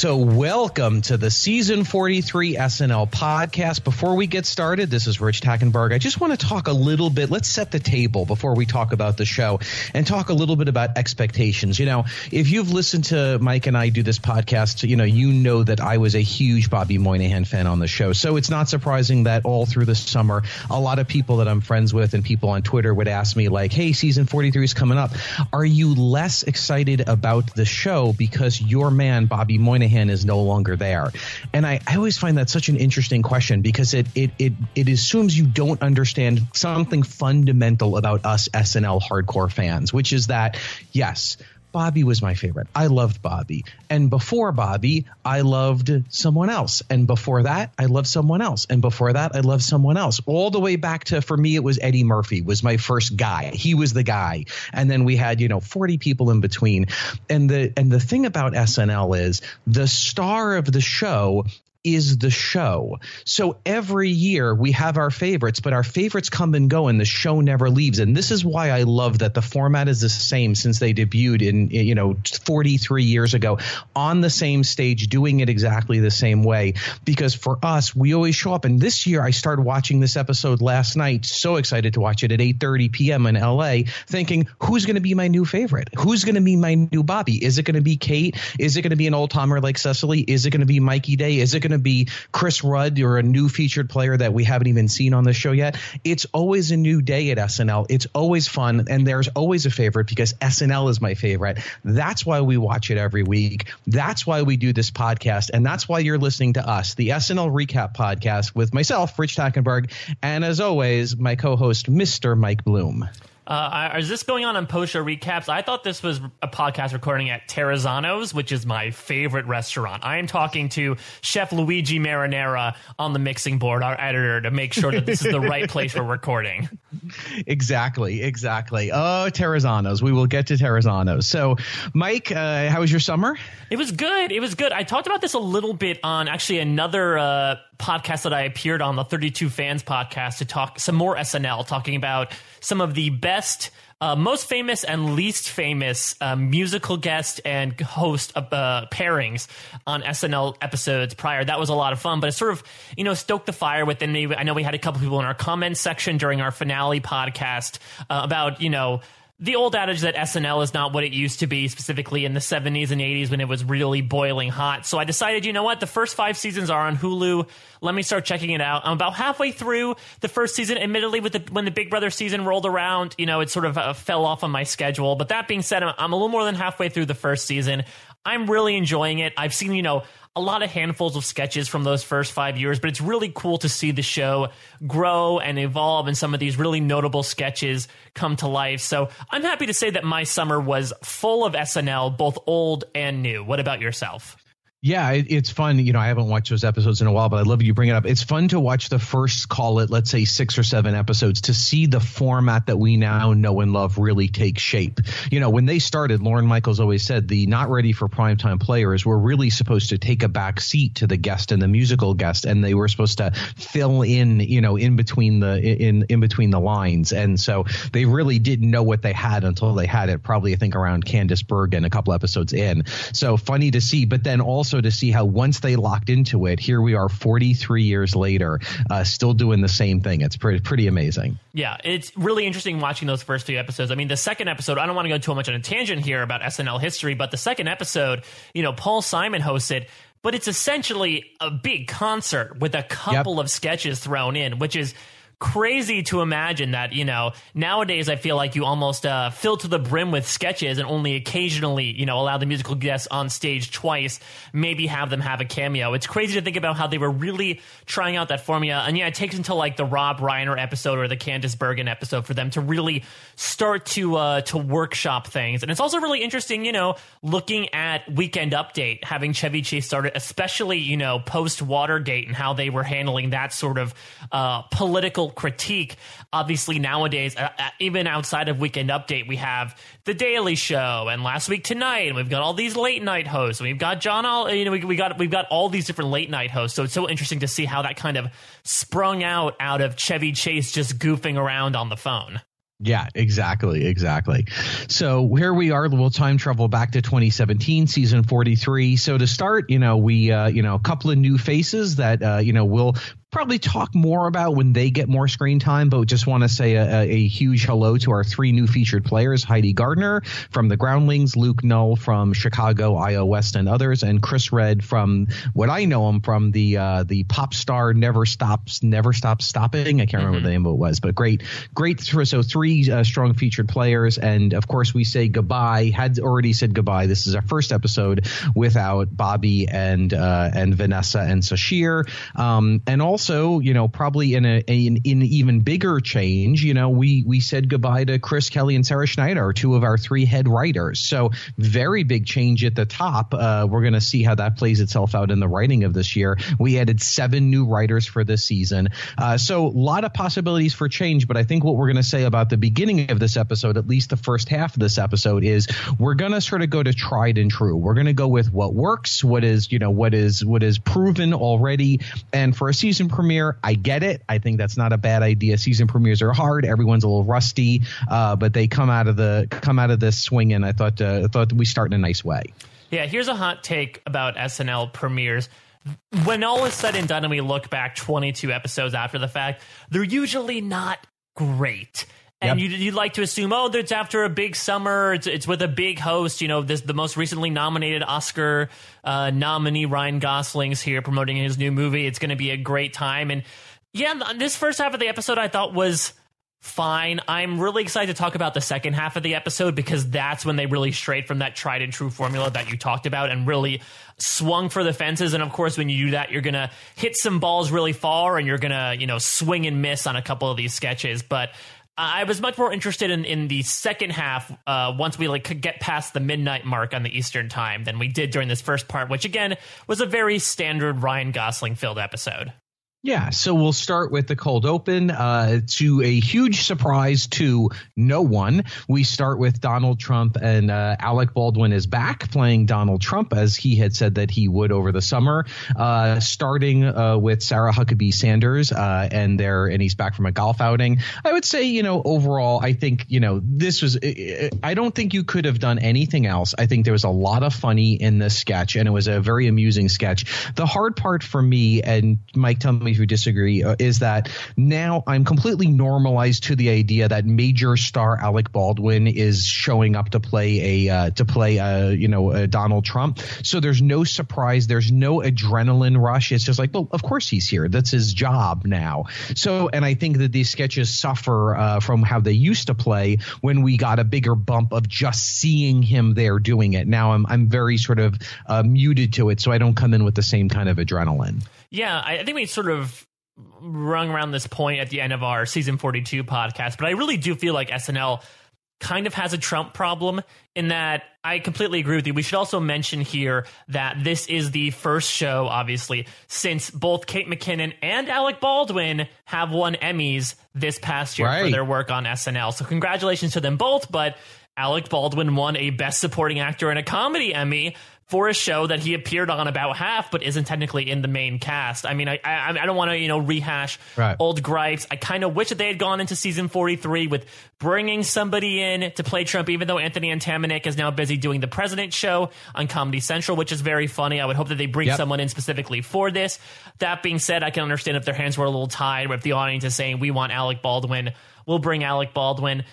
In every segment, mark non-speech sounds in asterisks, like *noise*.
So, welcome to the season 43 SNL podcast. Before we get started, this is Rich Tackenberg. I just want to talk a little bit. Let's set the table before we talk about the show and talk a little bit about expectations. You know, if you've listened to Mike and I do this podcast, you know, you know that I was a huge Bobby Moynihan fan on the show. So, it's not surprising that all through the summer, a lot of people that I'm friends with and people on Twitter would ask me, like, hey, season 43 is coming up. Are you less excited about the show because your man, Bobby Moynihan, Moynihan is no longer there. And I, I always find that such an interesting question because it, it, it, it assumes you don't understand something fundamental about us SNL hardcore fans, which is that, yes, Bobby was my favorite. I loved Bobby. And before Bobby, I loved someone else. And before that, I loved someone else. And before that, I loved someone else. All the way back to for me it was Eddie Murphy was my first guy. He was the guy. And then we had, you know, 40 people in between. And the and the thing about SNL is the star of the show is the show. So every year we have our favorites, but our favorites come and go and the show never leaves. And this is why I love that the format is the same since they debuted in, you know, 43 years ago on the same stage, doing it exactly the same way. Because for us, we always show up. And this year I started watching this episode last night, so excited to watch it at 8.30 p.m. in LA, thinking, who's going to be my new favorite? Who's going to be my new Bobby? Is it going to be Kate? Is it going to be an old timer like Cecily? Is it going to be Mikey Day? Is it going to be Chris Redd or a new featured player that we haven't even seen on the show yet. It's always a new day at SNL. It's always fun, and there's always a favorite because SNL is my favorite. That's why we watch it every week. That's why we do this podcast, and that's why you're listening to us, the SNL Recap Podcast, with myself, Rich Tackenberg, and as always, my co-host, Mr. Mike Bloom. Uh, is this going on on post show recaps? I thought this was a podcast recording at Terrazano's, which is my favorite restaurant. I am talking to Chef Luigi Marinara on the mixing board, our editor, to make sure that this is the right place for recording. *laughs* Exactly, exactly. Oh, Terrazano's. We will get to Terrazano's. So, Mike, uh, how was your summer? It was good. It was good. I talked about this a little bit on actually another uh, podcast that I appeared on, the 32 Fans podcast, to talk some more SNL, talking about some of the best. Uh, most famous and least famous uh, musical guest and host uh, pairings on SNL episodes prior. That was a lot of fun, but it sort of you know stoked the fire within me. I know we had a couple people in our comments section during our finale podcast uh, about you know the old adage that SNL is not what it used to be, specifically in the 70s and 80s when it was really boiling hot. So I decided, you know what? The first five seasons are on Hulu. Let me start checking it out. I'm about halfway through the first season. Admittedly, with the, when the Big Brother season rolled around, you know, it sort of uh, fell off on my schedule. But that being said, I'm, I'm a little more than halfway through the first season. I'm really enjoying it. I've seen, you know, a lot of handfuls of sketches from those first five years, but it's really cool to see the show grow and evolve and some of these really notable sketches come to life. So I'm happy to say that my summer was full of SNL, both old and new. What about yourself? Yeah, it, it's fun. You know, I haven't watched those episodes in a while, but I love you bring it up. It's fun to watch the first, call it, let's say six or seven episodes to see the format that we now know and love really take shape. You know, when they started, Lorne Michaels always said the not ready for primetime players were really supposed to take a back seat to the guest and the musical guest, and they were supposed to fill in, you know, in between the in in between the lines. And so they really didn't know what they had until they had it. Probably, I think around Candice Bergen a couple episodes in. So funny to see, but then also also to see how once they locked into it, here we are 43 years later, uh, still doing the same thing. It's pretty pretty amazing. Yeah, it's really interesting watching those first few episodes. I mean, the second episode, I don't want to go too much on a tangent here about SNL history, but the second episode, you know, Paul Simon hosted but it's essentially a big concert with a couple yep. of sketches thrown in, which is crazy to imagine that you know nowadays I feel like you almost uh, fill to the brim with sketches and only occasionally you know allow the musical guests on stage twice, maybe have them have a cameo. It's crazy to think about how they were really trying out that formula, and yeah, it takes until like the Rob Reiner episode or the Candice Bergen episode for them to really start to uh, to workshop things. And it's also really interesting, you know, looking at Weekend Update, having Chevy Chase started, especially you know post Watergate and how they were handling that sort of uh, political critique. Obviously, nowadays, uh, uh, even outside of Weekend Update, we have The Daily Show and Last Week Tonight, and we've got all these late night hosts. We've got John, all you know, we, we got we've got all these different late night hosts. So it's so interesting to see how that kind of sprung out out of Chevy Chase just goofing around on the phone. Yeah, exactly, exactly. So here we are. We'll time travel back to 2017, season 43. So to start, you know, we, uh, you know, a couple of new faces that, uh, you know, will probably talk more about when they get more screen time, but just want to say a, a, huge hello to our three new featured players Heidi Gardner from the Groundlings, Luke Null from Chicago, iO West, and others, and Chris Redd from what I know him from the uh, the pop star Never Stops, Never Stops Stopping. I can't remember mm-hmm. the name of it was, but great, great. So three uh, strong featured players, and of course we say goodbye. Had already said goodbye. This is our first episode without Bobby and uh, and Vanessa and Sasheer, um, and also also, you know, probably in a in, in even bigger change, you know, we we said goodbye to Chris Kelly and Sarah Schneider, two of our three head writers. So very big change at the top. Uh, we're going to see how that plays itself out in the writing of this year. We added seven new writers for this season, uh, so a lot of possibilities for change. But I think what we're going to say about the beginning of this episode, at least the first half of this episode, is we're going to sort of go to tried and true. We're going to go with what works, what is you know what is what is proven already, and for a season premiere. I get it. I think that's not a bad idea. Season premieres are hard. Everyone's a little rusty, uh, but they come out of the come out of this swinging. I thought uh, I thought we start in a nice way. Yeah, here's a hot take about SNL premieres. When all is said and done, and we look back 22 episodes after the fact, they're usually not great and yep. you'd, you'd, like to assume, oh, it's after a big summer. It's, it's with a big host. You know, this the most recently nominated Oscar uh, nominee Ryan Gosling's here promoting his new movie. It's going to be a great time. And yeah, this first half of the episode I thought was fine. I'm really excited to talk about the second half of the episode because that's when they really strayed from that tried and true formula that you talked about and really swung for the fences. And of course, when you do that, you're gonna hit some balls really far and you're gonna, you know, swing and miss on a couple of these sketches. But I was much more interested in, in the second half uh, once we like could get past the midnight mark on the Eastern time than we did during this first part, which again was a very standard Ryan Gosling filled episode. Yeah, so we'll start with the cold open. Uh, to a huge surprise to no one, we start with Donald Trump and uh, Alec Baldwin is back playing Donald Trump as he had said that he would over the summer. Uh, starting uh, with Sarah Huckabee Sanders uh, and there, and he's back from a golf outing. I would say, you know, overall, I think you know this was. I don't think you could have done anything else. I think there was a lot of funny in this sketch, and it was a very amusing sketch. The hard part for me, and Mike, tell me me who disagree, uh, is that now I'm completely normalized to the idea that major star Alec Baldwin is showing up to play a uh, to play a, you know a Donald Trump. So there's no surprise, there's no adrenaline rush. It's just like, well, of course he's here. That's his job now. So and I think that these sketches suffer uh, from how they used to play when we got a bigger bump of just seeing him there doing it. Now I'm I'm very sort of uh, muted to it, so I don't come in with the same kind of adrenaline. Yeah, I think we sort of rung around this point at the end of our season 42 podcast, but I really do feel like SNL kind of has a Trump problem in that I completely agree with you. We should also mention here that this is the first show, obviously, since both Kate McKinnon and Alec Baldwin have won Emmys this past year right. for their work on SNL. So, congratulations to them both. But Alec Baldwin won a Best Supporting Actor in a Comedy Emmy for a show that he appeared on about half, but isn't technically in the main cast. I mean, I I, I don't want to you know rehash right. old gripes. I kind of wish that they had gone into season forty three with bringing somebody in to play Trump, even though Anthony Atamanuik is now busy doing the President Show on Comedy Central, which is very funny. I would hope that they bring yep. someone in specifically for this. That being said, I can understand if their hands were a little tied, or if the audience is saying we want Alec Baldwin, we'll bring Alec Baldwin.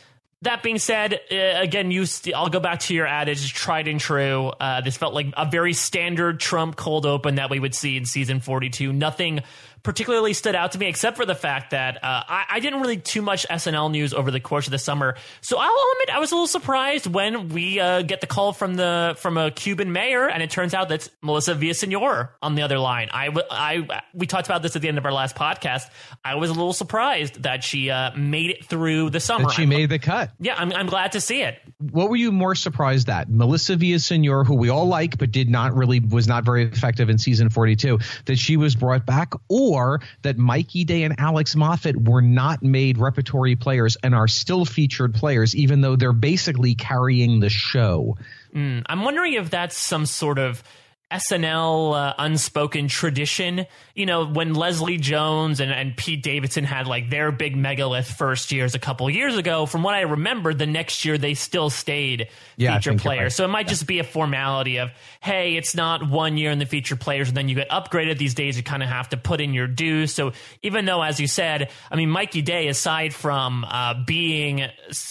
That being said, uh, again, you st- I'll go back to your adage, tried and true. Uh, this felt like a very standard Trump cold open that we would see in season 42. Nothing particularly stood out to me, except for the fact that uh, I, I, didn't really too much SNL news over the course of the summer. So I'll admit I was a little surprised when we uh, get the call from the from a Cuban mayor, and it turns out that's Melissa Villasenor on the other line. I, I we talked about this at the end of our last podcast. I was a little surprised that she uh, made it through the summer. That she I'm, made the cut. Yeah, I'm, I'm glad to see it. What were you more surprised at? Melissa Villasenor, who we all like but did not really was not very effective in season 42, that she was brought back, or or that Mikey Day and Alex Moffat were not made repertory players and are still featured players, even though they're basically carrying the show. Mm, I'm wondering if that's some sort of SNL uh, unspoken tradition. You know, when Leslie Jones and, and Pete Davidson had like their big megalith first years a couple years ago, from what I remember, the next year they still stayed yeah, feature players. Right. So it might yeah. just be a formality of, hey, it's not one year in the feature players and then you get upgraded. These days you kind of have to put in your dues. So even though, as you said, I mean, Mikey Day, aside from uh, being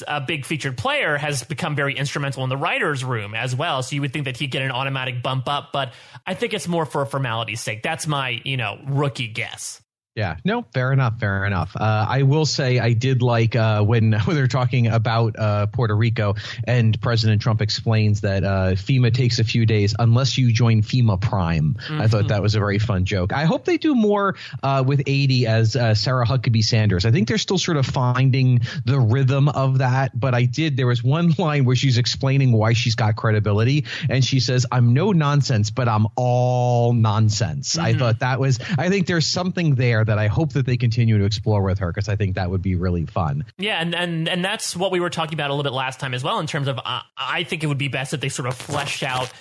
a big featured player, has become very instrumental in the writer's room as well. So you would think that he'd get an automatic bump up, but I think it's more for a formality's sake. That's my, you know, rookie guess. Yeah, no, fair enough, fair enough. Uh, I will say I did like uh, when, *laughs* when they're talking about uh, Puerto Rico and President Trump explains that uh, FEMA takes a few days unless you join FEMA Prime. Mm-hmm. I thought mm-hmm. that was a very fun joke. I hope they do more uh, with Aidy as uh, Sarah Huckabee Sanders. I think they're still sort of finding the rhythm of that, but I did. There was one *laughs* line where she's explaining why she's got credibility, and she says, "I'm no nonsense, but I'm all nonsense." Mm-hmm. I thought that was. I think there's something there that I hope that they continue to explore with her because I think that would be really fun. Yeah, and and and that's what we were talking about a little bit last time as well in terms of uh, I think it would be best if they sort of fleshed out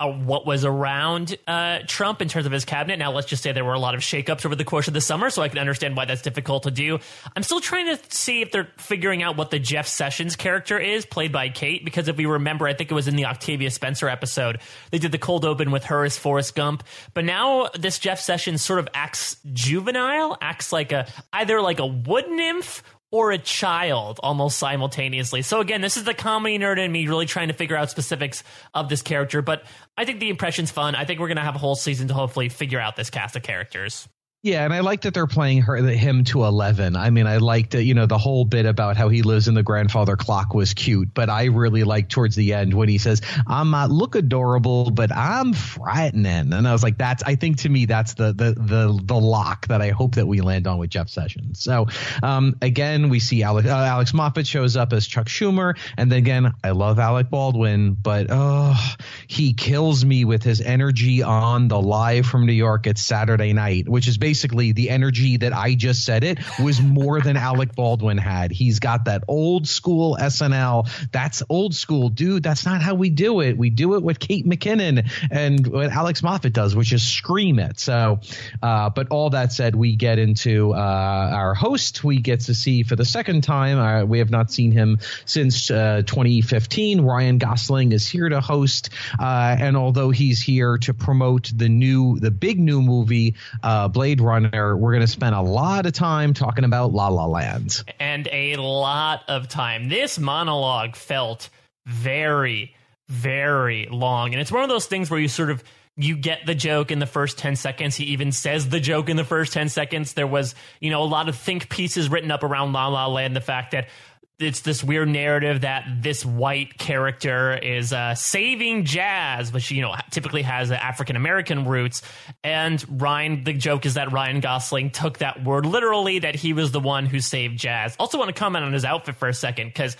uh, what was around uh, Trump in terms of his cabinet. Now, let's just say there were a lot of shakeups over the course of the summer, so I can understand why that's difficult to do. I'm still trying to see if they're figuring out what the Jeff Sessions character is, played by Kate, because if we remember, I think it was in the Octavia Spencer episode, they did the cold open with her as Forrest Gump. But now this Jeff Sessions sort of acts juvenile, acts like a either like a wood nymph or a child almost simultaneously. So again, this is the comedy nerd in me really trying to figure out specifics of this character, but I think the impression's fun. I think we're going to have a whole season to hopefully figure out this cast of characters. Yeah, and I like that they're playing her him to eleven. I mean, I liked you know the whole bit about how he lives in the grandfather clock was cute, but I really like towards the end when he says, "I'm not look adorable, but I'm frightening," and I was like, "That's I think to me that's the the the the lock that I hope that we land on with Jeff Sessions." So um, again, we see Alex, uh, Alex Moffat shows up as Chuck Schumer, and then again, I love Alec Baldwin, but oh, he kills me with his energy on the live from New York at Saturday night, which is basically basically the energy that I just said it was more than Alec Baldwin had. He's got that old school SNL. That's old school, dude. That's not how we do it. We do it with Kate McKinnon and what Alex Moffat does, which is scream it. So, uh, but all that said, we get into uh, our host. We get to see for the second time. Uh, we have not seen him since uh, 2015. Ryan Gosling is here to host, uh, and although he's here to promote the new, the big new movie, uh, Blade Runner, we're going to spend a lot of time talking about La La Land. And a lot of time. This monologue felt very, very long. And it's one of those things where you sort of you get the joke in the first 10 seconds. He even says the joke in the first 10 seconds. There was, you know, a lot of think pieces written up around La La Land. The fact that it's this weird narrative that this white character is uh, saving jazz, which you know typically has African American roots. And Ryan, the joke is that Ryan Gosling took that word literally, that he was the one who saved jazz. Also, want to comment on his outfit for a second because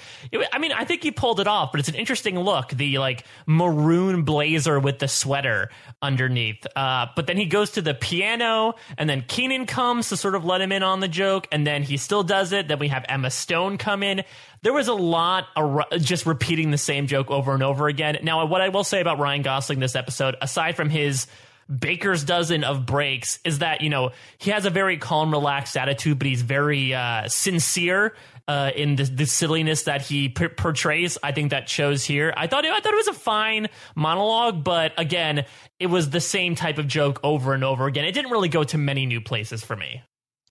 I mean I think he pulled it off, but it's an interesting look. The like maroon blazer with the sweater underneath. Uh, but then he goes to the piano, and then Kenan comes to sort of let him in on the joke, and then he still does it. Then we have Emma Stone come in there was a lot just repeating the same joke over and over again. Now, what I will say about Ryan Gosling this episode, aside from his baker's dozen of breaks, is that you know he has a very calm, relaxed attitude, but he's very uh, sincere. Uh, in the, the, silliness that he p- portrays, I think that shows here. I thought it, I thought it was a fine monologue, but again, it was the same type of joke over and over again. It didn't really go to many new places for me.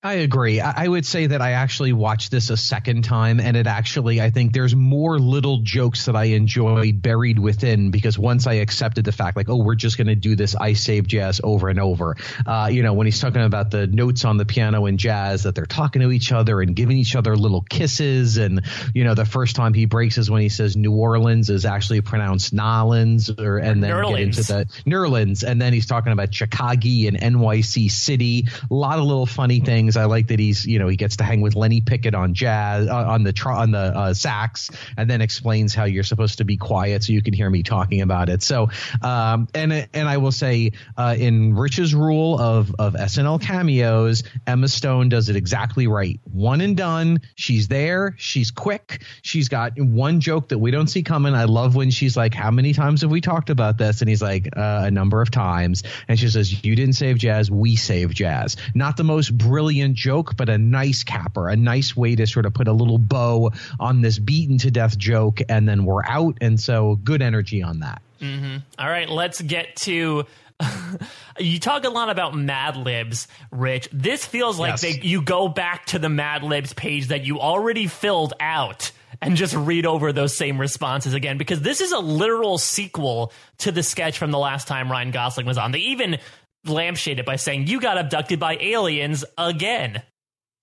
I agree. I would say that I actually watched this a second time, and it actually, I think there's more little jokes that I enjoy buried within because once I accepted the fact, like, oh, we're just going to do this I Save Jazz over and over. Uh, you know, when he's talking about the notes on the piano in jazz, that they're talking to each other and giving each other little kisses. And, you know, the first time he breaks is when he says New Orleans is actually pronounced Nolans, or, and then get into the Nerlens. And then he's talking about Chicago and NYC City. A lot of little funny things things. I like that he's you know he gets to hang with Lenny Pickett on jazz uh, on the tr- on the uh, sax, and then explains how you're supposed to be quiet so you can hear me talking about it. So um, and and I will say uh, in Rich's rule of of SNL cameos, Emma Stone does it exactly right. One and done. She's there. She's quick. She's got one joke that we don't see coming. I love when she's like, "How many times have we talked about this?" And he's like, uh, "A number of times." And she says, "You didn't save jazz. We save jazz." Not the most brilliant joke, but a nice capper, a nice way to sort of put a little bow on this beaten to death joke, and then we're out. And so, good energy on that. Mm-hmm. All right, let's get to *laughs* you talk a lot about Mad Libs, Rich. This feels like yes. they, you go back to the Mad Libs page that you already filled out and just read over those same responses again because this is a literal sequel to the sketch from the last time Ryan Gosling was on. They even lampshade it by saying you got abducted by aliens again.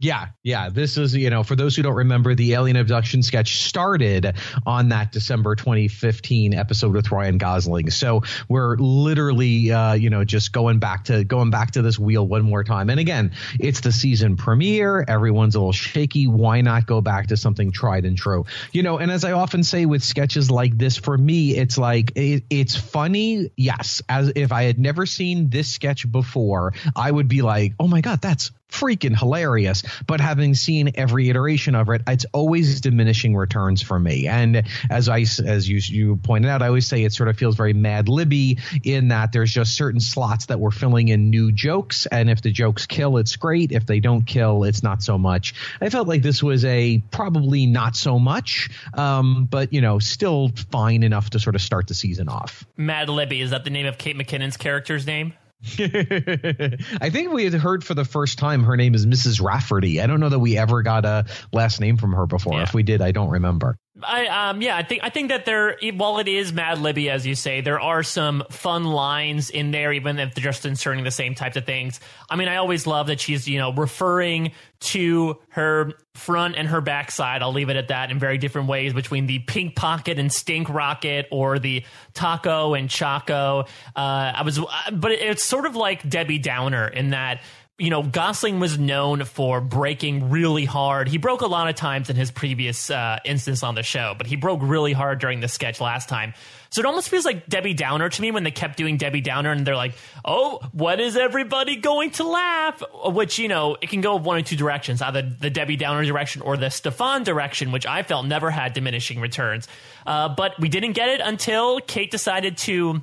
Yeah, yeah. This is, you know, for those who don't remember, the alien abduction sketch started on that December 2015 episode with Ryan Gosling. So we're literally, uh, you know, just going back to going back to this wheel one more time. And again, it's the season premiere. Everyone's a little shaky. Why not go back to something tried and true? You know, and as I often say with sketches like this, for me, it's like it, it's funny. Yes, as if I had never seen this sketch before, I would be like, oh my god, that's freaking hilarious. But having seen every iteration of it, it's always diminishing returns for me. And as I, as you, you pointed out, I always say it sort of feels very Mad Libby in that there's just certain slots that we're filling in new jokes. And if the jokes kill, it's great. If they don't kill, it's not so much. I felt like this was a probably not so much, um, but you know, still fine enough to sort of start the season off. Mad Libby, is that the name of Kate McKinnon's character's name? *laughs* I think we had heard for the first time her name is Mrs. Rafferty. I don't know that we ever got a last name from her before. Yeah. If we did, I don't remember. I um yeah, I think I think that there while it is Mad Libby as you say, there are some fun lines in there, even if they're just inserting the same types of things. I mean, I always love that she's you know referring to her front and her backside. I'll leave it at that in very different ways between the pink pocket and stink rocket, or the taco and choco. Uh, I was, but it's sort of like Debbie Downer in that you know, Gosling was known for breaking really hard. He broke a lot of times in his previous uh, instance on the show, but he broke really hard during the sketch last time. So it almost feels like Debbie Downer to me when they kept doing Debbie Downer and they're like, oh, what is everybody going to laugh? Which, you know, it can go one or two directions, either the Debbie Downer direction or the Stefan direction, which I felt never had diminishing returns. Uh, but we didn't get it until Kate decided to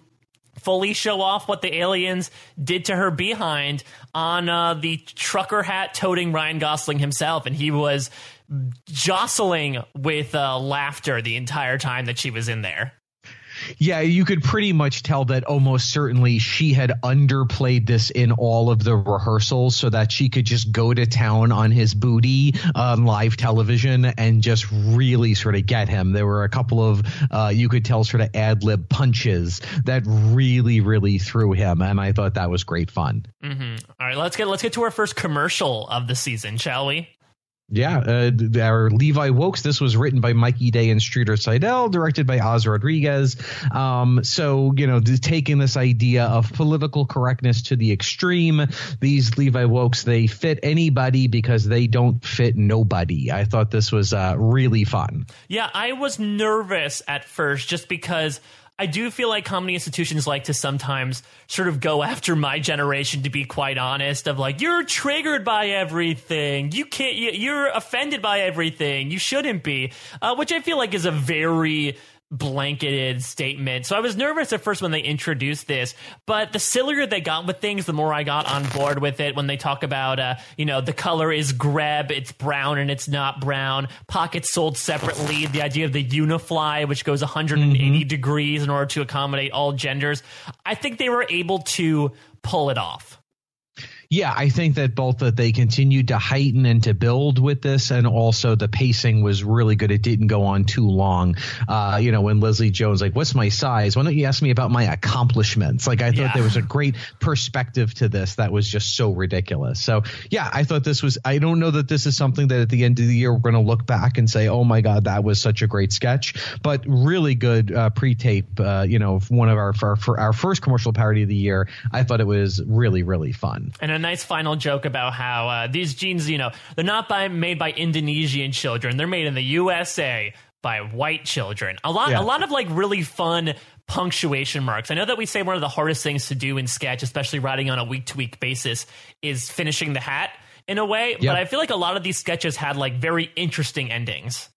fully show off what the aliens did to her behind on uh, the trucker hat toting Ryan Gosling himself. And he was jostling with uh, laughter the entire time that she was in there. Yeah, you could pretty much tell that almost certainly she had underplayed this in all of the rehearsals so that she could just go to town on his booty on live television and just really sort of get him. There were a couple of uh, you could tell sort of ad lib punches that really, really threw him, and I thought that was great fun. Mm-hmm. All right, let's get let's get to our first commercial of the season, shall we? Yeah, uh, our Levi Wokes. This was written by Mikey Day and Streeter Seidel, directed by Oz Rodriguez. Um, so you know, taking this idea of political correctness to the extreme, these Levi Wokes they fit anybody because they don't fit nobody. I thought this was uh, really fun. Yeah, I was nervous at first just because I do feel like comedy institutions like to sometimes sort of go *laughs* after my generation, to be quite honest, of like, you're triggered by everything. You can't, you're offended by everything. You shouldn't be, uh, which I feel like is a very, blanketed statement. So I was nervous at first when they introduced this, but the sillier they got with things, the more I got on board with it. When they talk about, uh, you know, the color is greb, it's brown and it's not brown. Pockets sold separately. The idea of the Unifly, which goes 180 mm-hmm. degrees in order to accommodate all genders. I think they were able to pull it off yeah, I think that both that they continued to heighten and to build with this, and also the pacing was really good. It didn't go on too long. Uh, you know, when Leslie Jones like, "What's my size?" Why don't you ask me about my accomplishments? Like, I thought yeah. there was a great perspective to this that was just so ridiculous. So, yeah, I thought this was. I don't know that this is something that at the end of the year we're going to look back and say, "Oh my God, that was such a great sketch," but really good uh, pre-tape. Uh, you know, one of our for, for our first commercial parody of the year. I thought it was really really fun. And a nice final joke about how uh, these jeans, you know, they're not by, made by Indonesian children; they're made in the USA by white children. A lot, yeah. a lot of like really fun punctuation marks. I know that we say one of the hardest things to do in sketch, especially writing on a week to week basis, is finishing the hat in a way. Yep. But I feel like a lot of these sketches had like very interesting endings.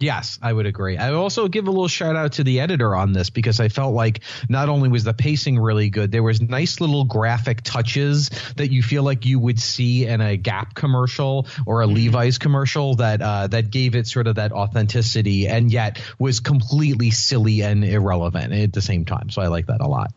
Yes, I would agree. I also give a little shout out to the editor on this because I felt like not only was the pacing really good, there was nice little graphic touches that you feel like you would see in a Gap commercial or a mm-hmm. Levi's commercial that uh, that gave it sort of that authenticity and yet was completely silly and irrelevant at the same time. So I like that a lot.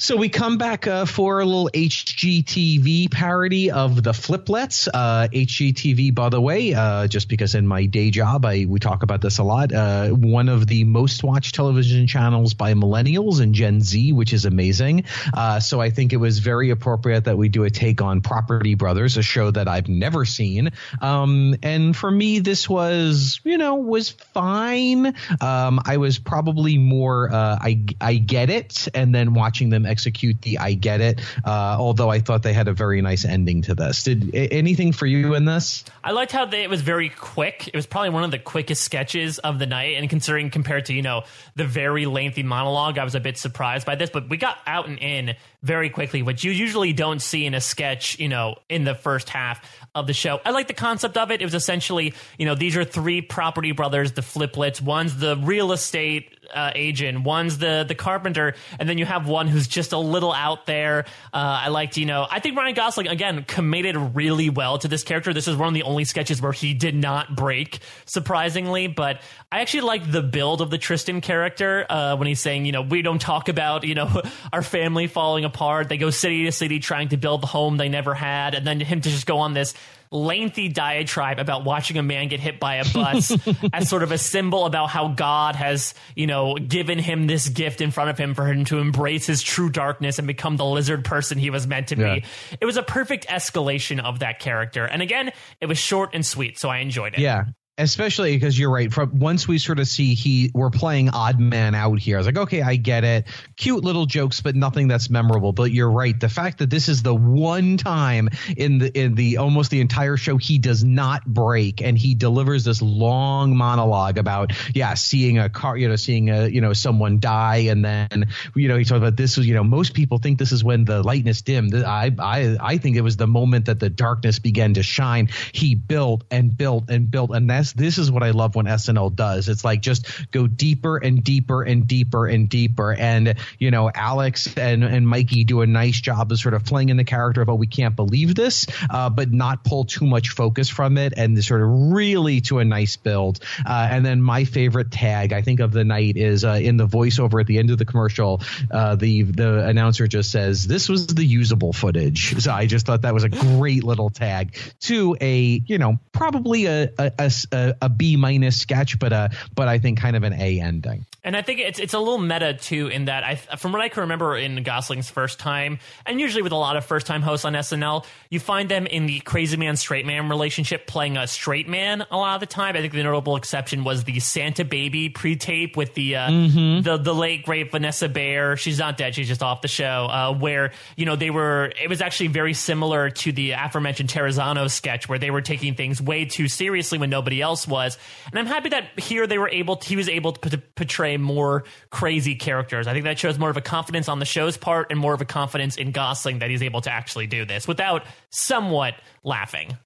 So we come back uh, for a little HGTV parody of the Fliplets. Uh, HGTV, by the way, uh, just because in my day job I we talk about this a lot. Uh, one of the most watched television channels by millennials and Gen Z, which is amazing. Uh, so I think it was very appropriate that we do a take on Property Brothers, a show that I've never seen. Um, and for me, this was you know was fine. Um, I was probably more uh, I I get it, and then watching them execute the I get it. Uh, although I thought they had a very nice ending to this. Did anything for you in this? I liked how they, it was very quick. It was probably one of the quickest sketches of the night, and considering compared to you know the very lengthy monologue, I was a bit surprised by this. But we got out and in very quickly, which you usually don't see in a sketch, you know, in the first half of the show. I like the concept of it. It was essentially, you know, these are three property brothers, the fliplets. One's the real estate uh, agent, one's the the carpenter, and then you have one who's just a little out there. Uh, I liked, you know, I think Ryan Gosling again committed really well to this character. This is one of the only sketches where he did not break, surprisingly. But I actually like the build of the Tristan character uh, when he's saying, you know, we don't talk about, you know, *laughs* our family falling apart. They go city to city trying to build the home they never had, and then him to just go on this lengthy diatribe about watching a man get hit by a bus *laughs* as sort of a symbol about how God has, you know, given him this gift in front of him for him to embrace his true darkness and become the lizard person he was meant to be. Yeah. It was a perfect escalation of that character. And again, it was short and sweet, so I enjoyed it. Yeah especially because you're right. From once we sort of see he we're playing odd man out here, I was like, okay, I get it. Cute little jokes, but nothing that's memorable. But you're right. The fact that this is the one time in the in the almost the entire show he does not break, and he delivers this long monologue about yeah, seeing a car, you know, seeing a you know someone die, and then you know he talks about this was you know most people think this is when the lightness dimmed. I I I think it was the moment that the darkness began to shine. He built and built and built, and that's this this is what I love when SNL does. It's like just go deeper and deeper and deeper and deeper. And you know, Alex and and Mikey do a nice job of sort of playing in the character of oh we can't believe this, uh, but not pull too much focus from it and sort of really to a nice build. Uh, and then my favorite tag I think of the night is uh, in the voiceover at the end of the commercial. Uh, the the announcer just says this was the usable footage. So I just thought that was a great little tag to a you know probably a, a, a a, a B minus sketch, but a but I think kind of an A ending. And I think it's it's a little meta too in that I from what I can remember in Gosling's first time, and usually with a lot of first time hosts on SNL, you find them in the crazy man straight man relationship playing a straight man a lot of the time. I think the notable exception was the Santa Baby pre tape with the uh, mm-hmm. the the late great Vanessa Bayer. She's not dead; she's just off the show. Uh, where you know they were, it was actually very similar to the aforementioned Terrazzano sketch where they were taking things way too seriously when nobody else was. And I'm happy that here they were able, to, he was able to portray more crazy characters. I think that shows more of a confidence on the show's part and more of a confidence in Gosling that he's able to actually do this without somewhat laughing.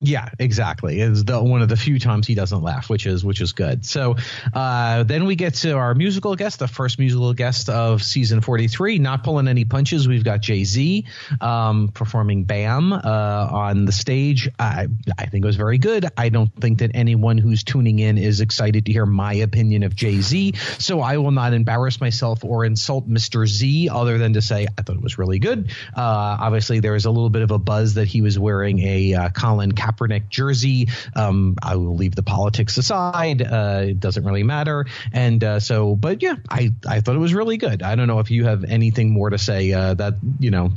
Yeah, exactly. It's the, one of the few times he doesn't laugh, which is which is good. So uh, then we get to our musical guest, the first musical guest of season forty three. Not pulling any punches. We've got Jay Z um, performing "Bam" uh, on the stage. I I think it was very good. I don't think that anyone who's tuning in is excited to hear my opinion of Jay Z. So I will not embarrass myself or insult Mr. Z, other than to say I thought it was really good. Uh, obviously, there was a little bit of a buzz that he was wearing a uh, Colin. Kaepernick jersey. Um, I will leave the politics aside. Uh, it doesn't really matter. And uh, so, but yeah, I, I thought it was really good. I don't know if you have anything more to say uh, that, you know,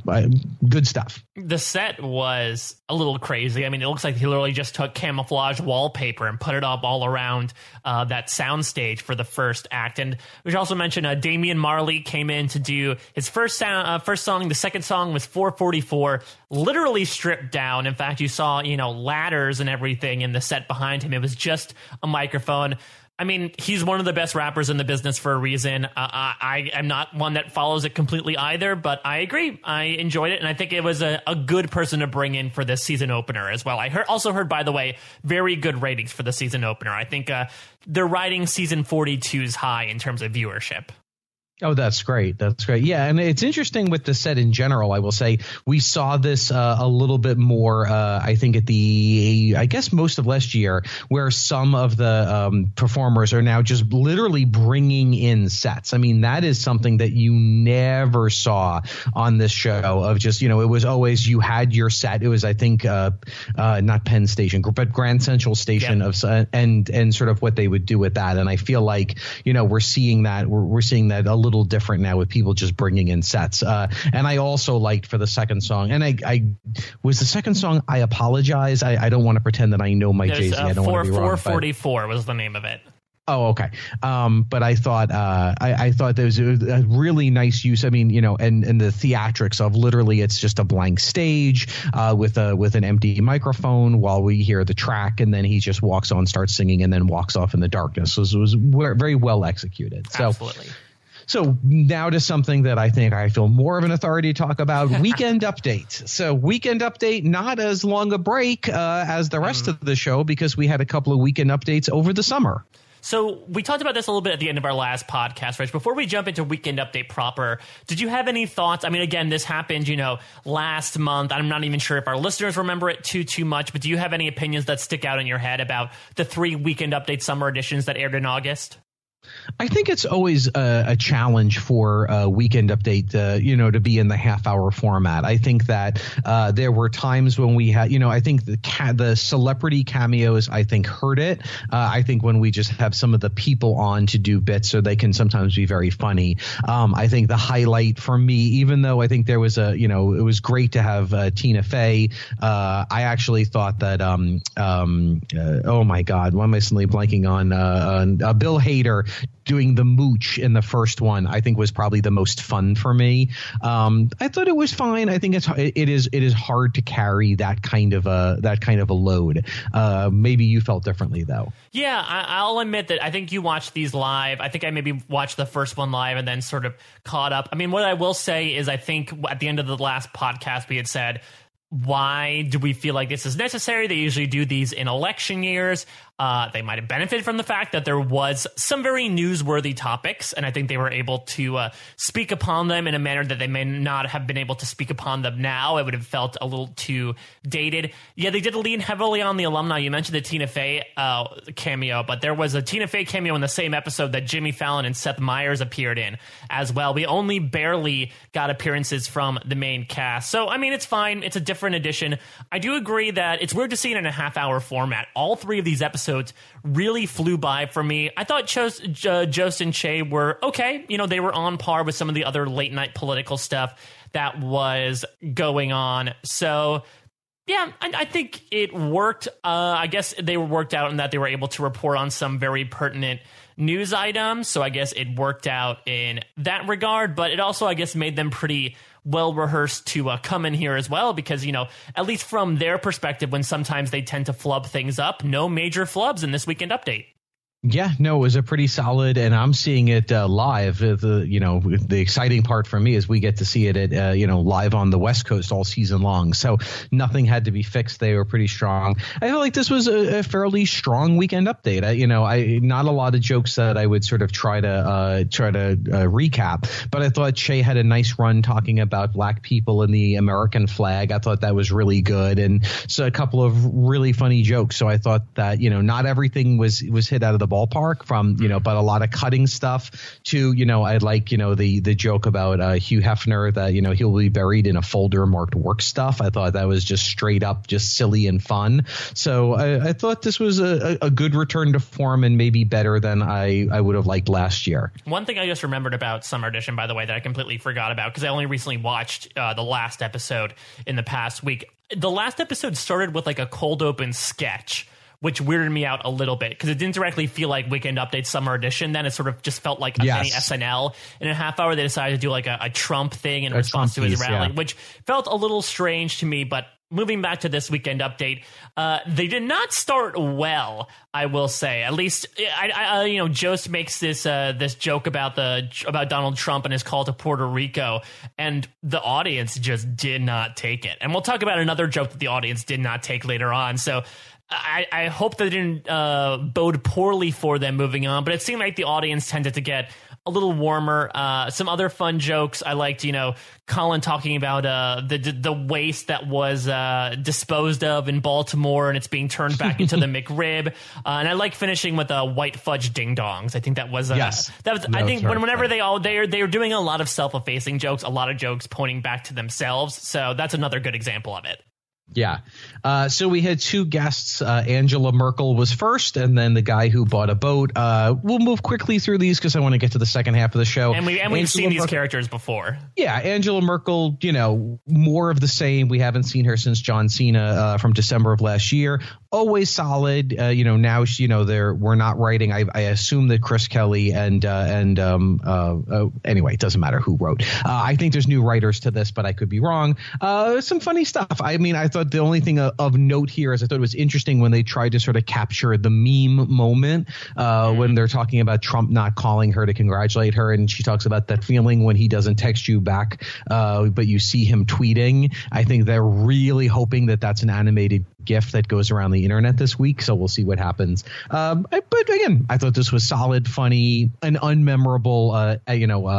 good stuff. The set was a little crazy. I mean, it looks like he literally just took camouflage wallpaper and put it up all around uh, that soundstage for the first act. And we should also mention uh, Damian Marley came in to do his first sound, uh, first song. The second song was 444, literally stripped down. In fact, you saw you know ladders and everything in the set behind him. It was just a microphone. I mean, he's one of the best rappers in the business for a reason. Uh, I, am not one that follows it completely either, but I agree. I enjoyed it, and I think it was a, a good person to bring in for this season opener as well. I heard, also heard, by the way, very good ratings for the season opener. I think uh, they're riding season 42's high in terms of viewership. Oh, that's great. That's great. Yeah, and it's interesting with the set in general. I will say we saw this uh, a little bit more. Uh, I think at the, I guess most of last year, where some of the um, performers are now just literally bringing in sets. I mean, that is something that you never saw on this show. Of just you know, it was always you had your set. It was I think uh, uh not Penn Station, but Grand Central Station of and and sort of what they would do with that. And I feel like you know we're seeing that we're, we're seeing that a little little different now with people just bringing in sets. Uh, and I also liked for the second song, and I, I was the second song. I apologize. I, I don't want to pretend that I know my Jay Z. Uh, I don't want to be wrong. Four forty four was the name of it. Oh, okay. Um, but I thought uh, I, I, thought there was a, really nice use. I mean, you know, and and the theatrics of literally it's just a blank stage uh, with a with an empty microphone while we hear the track, and then he just walks on, starts singing, and then walks off in the darkness. So it was very well executed. So, Absolutely. So now to something that I think I feel more of an authority to talk about *laughs* weekend update. So weekend update, not as long a break uh, as the rest mm. of the show because we had a couple of weekend updates over the summer. So we talked about this a little bit at the end of our last podcast, Rich. Before we jump into weekend update proper, did you have any thoughts? I mean, again, this happened, you know, last month. I'm not even sure if our listeners remember it too too much, but do you have any opinions that stick out in your head about the three weekend update summer editions that aired in August? I think it's always a, a challenge for a weekend update, uh, you know, to be in the half hour format. I think that uh, there were times when we had, you know, I think the ca- the celebrity cameos, I think hurt it. Uh, I think when we just have some of the people on to do bits, so they can sometimes be very funny. Um, I think the highlight for me, even though I think there was a, you know, it was great to have uh, Tina Fey. Uh, I actually thought that, um, um, uh, oh my God, why am I suddenly blanking on Bill Hader? Doing the mooch in the first one, I think was probably the most fun for me. Um, I thought it was fine. I think it's it is it is hard to carry that kind of a that kind of a load. Uh, maybe you felt differently though. Yeah, I, will admit that I think you watched these live. I think I maybe watched the first one live and then sort of caught up. I mean, what I will say is, I think at the end of the last podcast we had said why do we feel like this is necessary? They usually do these in election years. Uh, they might have benefited from the fact that there was some very newsworthy topics, and I think they were able to uh, speak upon them in a manner that they may not have been able to speak upon them now. It would have felt a little too dated. Yeah, they did lean heavily on the alumni. You mentioned the Tina Fey uh, cameo, but there was a Tina Fey cameo in the same episode that Jimmy Fallon and Seth Meyers appeared in as well. We only barely got appearances from the main cast, so I mean, it's fine. It's a different edition. I do agree that it's weird to see it in a half hour format. All three of these episodes episodes really flew by for me. I thought uh, Jost and Che were okay. You know, they were on par with some of the other late night political stuff that was going on. So, yeah, I, I think it worked. Uh, I guess they were worked out in that they were able to report on some very pertinent news items. So I guess it worked out in that regard. But it also, I guess, made them pretty well rehearsed to uh, come in here as well because you know at least from their perspective when sometimes they tend to flub things up no major flubs in this weekend update yeah, no, it was a pretty solid, and I'm seeing it uh, live. Uh, the you know the exciting part for me is we get to see it at uh, you know live on the West Coast all season long. So nothing had to be fixed. They were pretty strong. I feel like this was a, a fairly strong weekend update. I, you know, I not a lot of jokes that I would sort of try to uh, try to uh, recap, but I thought Che had a nice run talking about black people and the American flag. I thought that was really good, and so a couple of really funny jokes. So I thought that you know not everything was was hit out of the ballpark from you know, but a lot of cutting stuff to you know, I like you know the the joke about uh, Hugh Hefner that you know he'll be buried in a folder marked work stuff. I thought that was just straight up just silly and fun. So I, I thought this was a, a good return to form and maybe better than I I would have liked last year. One thing I just remembered about Summer Edition, by the way, that I completely forgot about because I only recently watched uh, the last episode in the past week. The last episode started with like a cold open sketch which weirded me out a little bit because it didn't directly feel like Weekend Update Summer Edition. Then it sort of just felt like a yes. mini SNL. In a half hour, they decided to do like a, a Trump thing in a response Trump to his piece, rally, yeah. which felt a little strange to me. But moving back to this Weekend Update, uh, they did not start well. I will say, at least, I, I you know, Jost makes this uh, this joke about the about Donald Trump and his call to Puerto Rico, and the audience just did not take it. And we'll talk about another joke that the audience did not take later on. So I, I hope that didn't uh, bode poorly for them moving on, but it seemed like the audience tended to get a little warmer. Uh, some other fun jokes I liked, you know, Colin talking about uh, the the waste that was uh, disposed of in Baltimore and it's being turned back into the *laughs* McRib. Uh, and I like finishing with uh, white fudge ding dongs. I think that was uh, yes. That was no, I think when, whenever they all they are they are doing a lot of self effacing jokes, a lot of jokes pointing back to themselves. So that's another good example of it. Yeah. Uh, so we had two guests. Uh, Angela Merkel was first, and then the guy who bought a boat. Uh, we'll move quickly through these because I want to get to the second half of the show. And, we, and we've seen these characters before. Yeah. Angela Merkel, you know, more of the same. We haven't seen her since John Cena uh, from December of last year always solid. Uh, you know, now you know they're we're not writing. I, I assume that Chris Kelly and uh, and um, uh, uh anyway, it doesn't matter who wrote. Uh, I think there's new writers to this, but I could be wrong. Uh, some funny stuff. I mean, I thought the only thing of, of, note here is I thought it was interesting when they tried to sort of capture the meme moment uh, mm-hmm. when they're talking about Trump not calling her to congratulate her, and she talks about that feeling when he doesn't text you back, uh, but you see him tweeting. I think they're really hoping that that's an animated GIF that goes around the internet this week, so we'll see what happens. Um, but again, I thought this was solid, funny, an unmemorable, uh, you know, uh,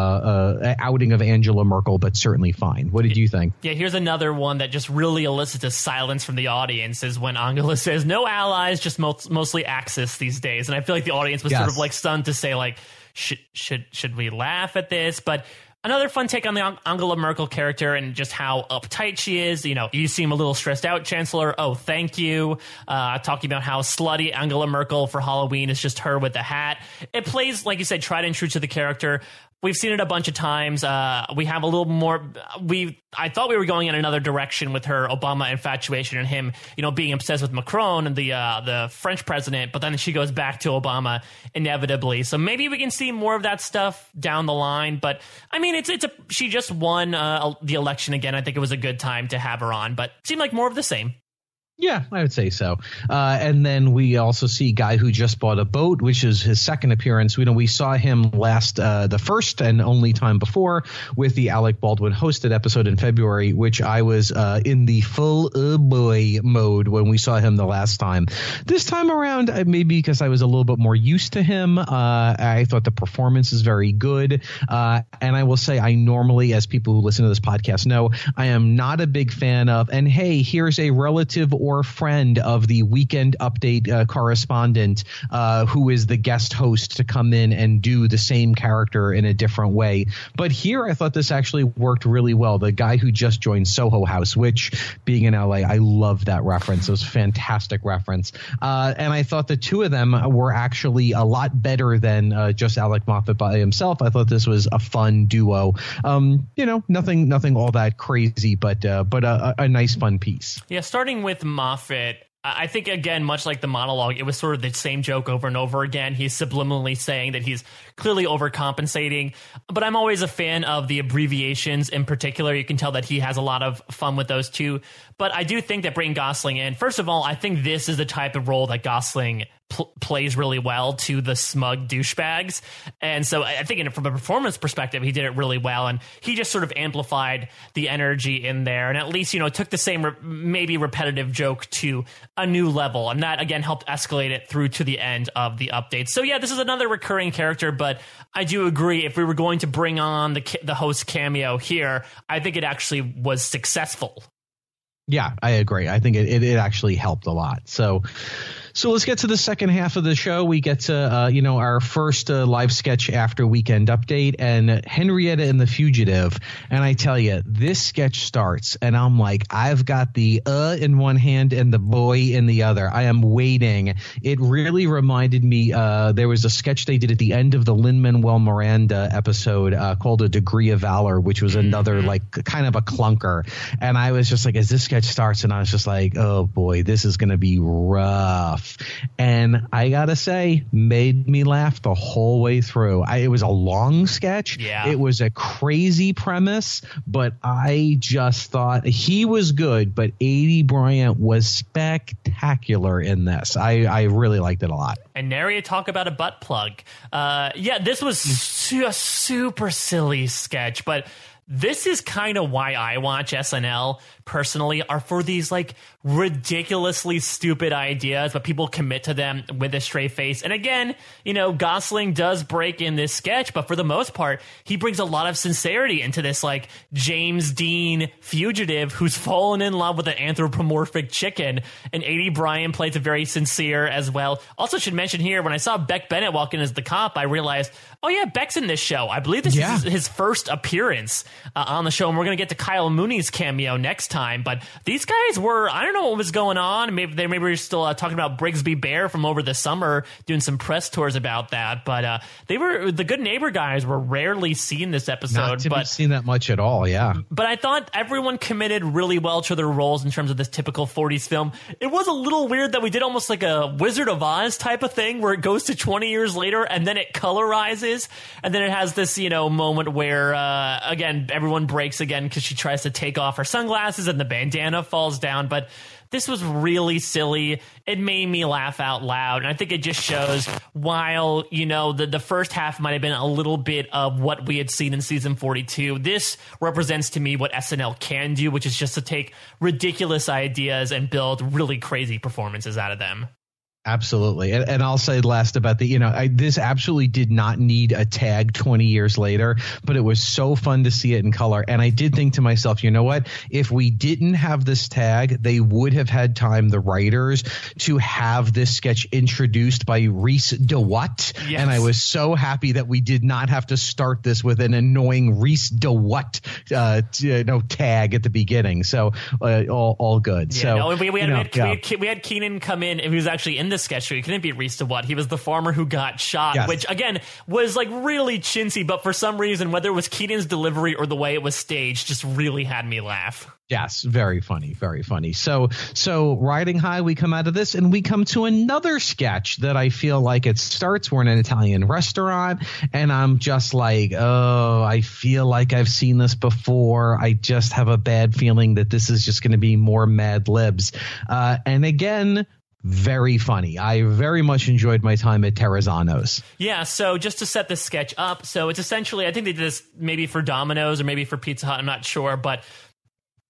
uh, outing of Angela Merkel, but certainly fine. What did you think? Yeah, here's another one that just really elicits a silence from the audience is when Angela *laughs* says, "No allies, just mo- mostly Axis these days," and I feel like the audience was yes. sort of like stunned to say, like, should should should we laugh at this? But Another fun take on the Angela Merkel character and just how uptight she is. You know, you seem a little stressed out, Chancellor. Oh, thank you. Uh, talking about how slutty Angela Merkel for Halloween is just her with the hat. It plays, like you said, tried and true to the character. We've seen it a bunch of times. Uh, we have a little more. We I thought we were going in another direction with her Obama infatuation and him, you know, being obsessed with Macron and the uh, the French president. But then she goes back to Obama inevitably. So maybe we can see more of that stuff down the line. But I mean, it's it's a she just won uh, the election again. I think it was a good time to have her on, but seemed like more of the same. Yeah, I would say so. Uh, and then we also see guy who just bought a boat, which is his second appearance. We know we saw him last, uh, the first and only time before with the Alec Baldwin hosted episode in February, which I was uh, in the full oh boy mode when we saw him the last time. This time around, uh, maybe because I was a little bit more used to him, uh, I thought the performance is very good. Uh, and I will say, I normally, as people who listen to this podcast know, I am not a big fan of. And hey, here's a relative or friend of the weekend update uh, correspondent uh, who is the guest host to come in and do the same character in a different way. But here, I thought this actually worked really well. The guy who just joined Soho House, which being in LA, I love that reference. It was a fantastic reference. Uh, and I thought the two of them were actually a lot better than uh, just Alex Moffat by himself. I thought this was a fun duo. Um, you know, nothing, nothing all that crazy, but uh, but a, a nice, fun piece. Yeah, starting with Moffat, I think again, much like the monologue, it was sort of the same joke over and over again. He's subliminally saying that he's clearly overcompensating, but I'm always a fan of the abbreviations in particular. You can tell that he has a lot of fun with those too. But I do think that bringing Gosling in, first of all, I think this is the type of role that Gosling pl- plays really well to the smug douchebags. And so I think in, from a performance perspective, he did it really well. And he just sort of amplified the energy in there and at least, you know, took the same re- maybe repetitive joke to a new level. And that again helped escalate it through to the end of the update. So yeah, this is another recurring character, but I do agree if we were going to bring on the, the host cameo here, I think it actually was successful Yeah, I agree. I think it, it, it actually helped a lot. So, so let's get to the second half of the show. We get to, uh, you know, our first uh, live sketch after weekend update and Henrietta and the Fugitive. And I tell you, this sketch starts and I'm like, I've got the uh in one hand and the boy in the other. I am waiting. It really reminded me, uh, there was a sketch they did at the end of the Lin Manuel Miranda episode uh, called A Degree of Valor, which was another mm-hmm. like kind of a clunker. And I was just like, is this sketch starts, and I was just like, oh boy, this is going to be rough. And I gotta say, made me laugh the whole way through. I, it was a long sketch. Yeah. It was a crazy premise, but I just thought he was good, but Aidy Bryant was spectacular in this. I, I really liked it a lot. And nary a talk about a butt plug. Uh, yeah, this was su- a super silly sketch, but this is kind of why I watch SNL personally are for these like ridiculously stupid ideas, but people commit to them with a straight face. And again, you know, Gosling does break in this sketch, but for the most part, he brings a lot of sincerity into this like James Dean fugitive who's fallen in love with an anthropomorphic chicken. And Aidy Bryant plays a very sincere as well. Also, should mention here when I saw Beck Bennett walk in as the cop, I realized, oh yeah, Beck's in this show. I believe this yeah. is his first appearance uh, on the show, and we're gonna get to Kyle Mooney's cameo next time. But these guys were, I don't know what was going on. Maybe they maybe were still uh, talking about Brigsby Bear from over the summer, doing some press tours about that. But uh, they were the Good Neighbor guys were rarely seen this episode. Not to but, be seen that much at all. Yeah. But I thought everyone committed really well to their roles in terms of this typical 40s film. It was a little weird that we did almost like a Wizard of Oz type of thing where it goes to 20 years later and then it colorizes and then it has this you know moment where uh, again everyone breaks again because she tries to take off her sunglasses and the bandana falls down. But this was really silly. It made me laugh out loud. And I think it just shows while, you know, the, the first half might have been a little bit of what we had seen in season 42, this represents to me what SNL can do, which is just to take ridiculous ideas and build really crazy performances out of them. Absolutely. And, and, I'll say last about the, you know, I, this absolutely did not need a tag 20 years later, but it was so fun to see it in color. And I did think to myself, you know what? If we didn't have this tag, they would have had time, the writers, to have this sketch introduced by Reese De'What. Yes. And I was so happy that we did not have to start this with an annoying Reese De'What, uh, you know, tag at the beginning. So uh, all, all good. Yeah, so no, we, we, had, you know, we, had, yeah. we had Kenan come in and he was actually in the sketch show. He couldn't be Rhys what He was the farmer who got shot, yes. which again was like really chintzy, but for some reason, whether it was Kenan's delivery or the way it was staged, just really had me laugh. Yes, very funny, very funny. So, so riding high, we come out of this and we come to another sketch that I feel like it starts. We're in an Italian restaurant, and I'm just like, oh, I feel like I've seen this before. I just have a bad feeling that this is just going to be more Mad Libs. Uh, and again, very funny. I very much enjoyed my time at Terrazzano's. Yeah, so just to set this sketch up, so it's essentially I think they did this maybe for Domino's or maybe for Pizza Hut, I'm not sure, but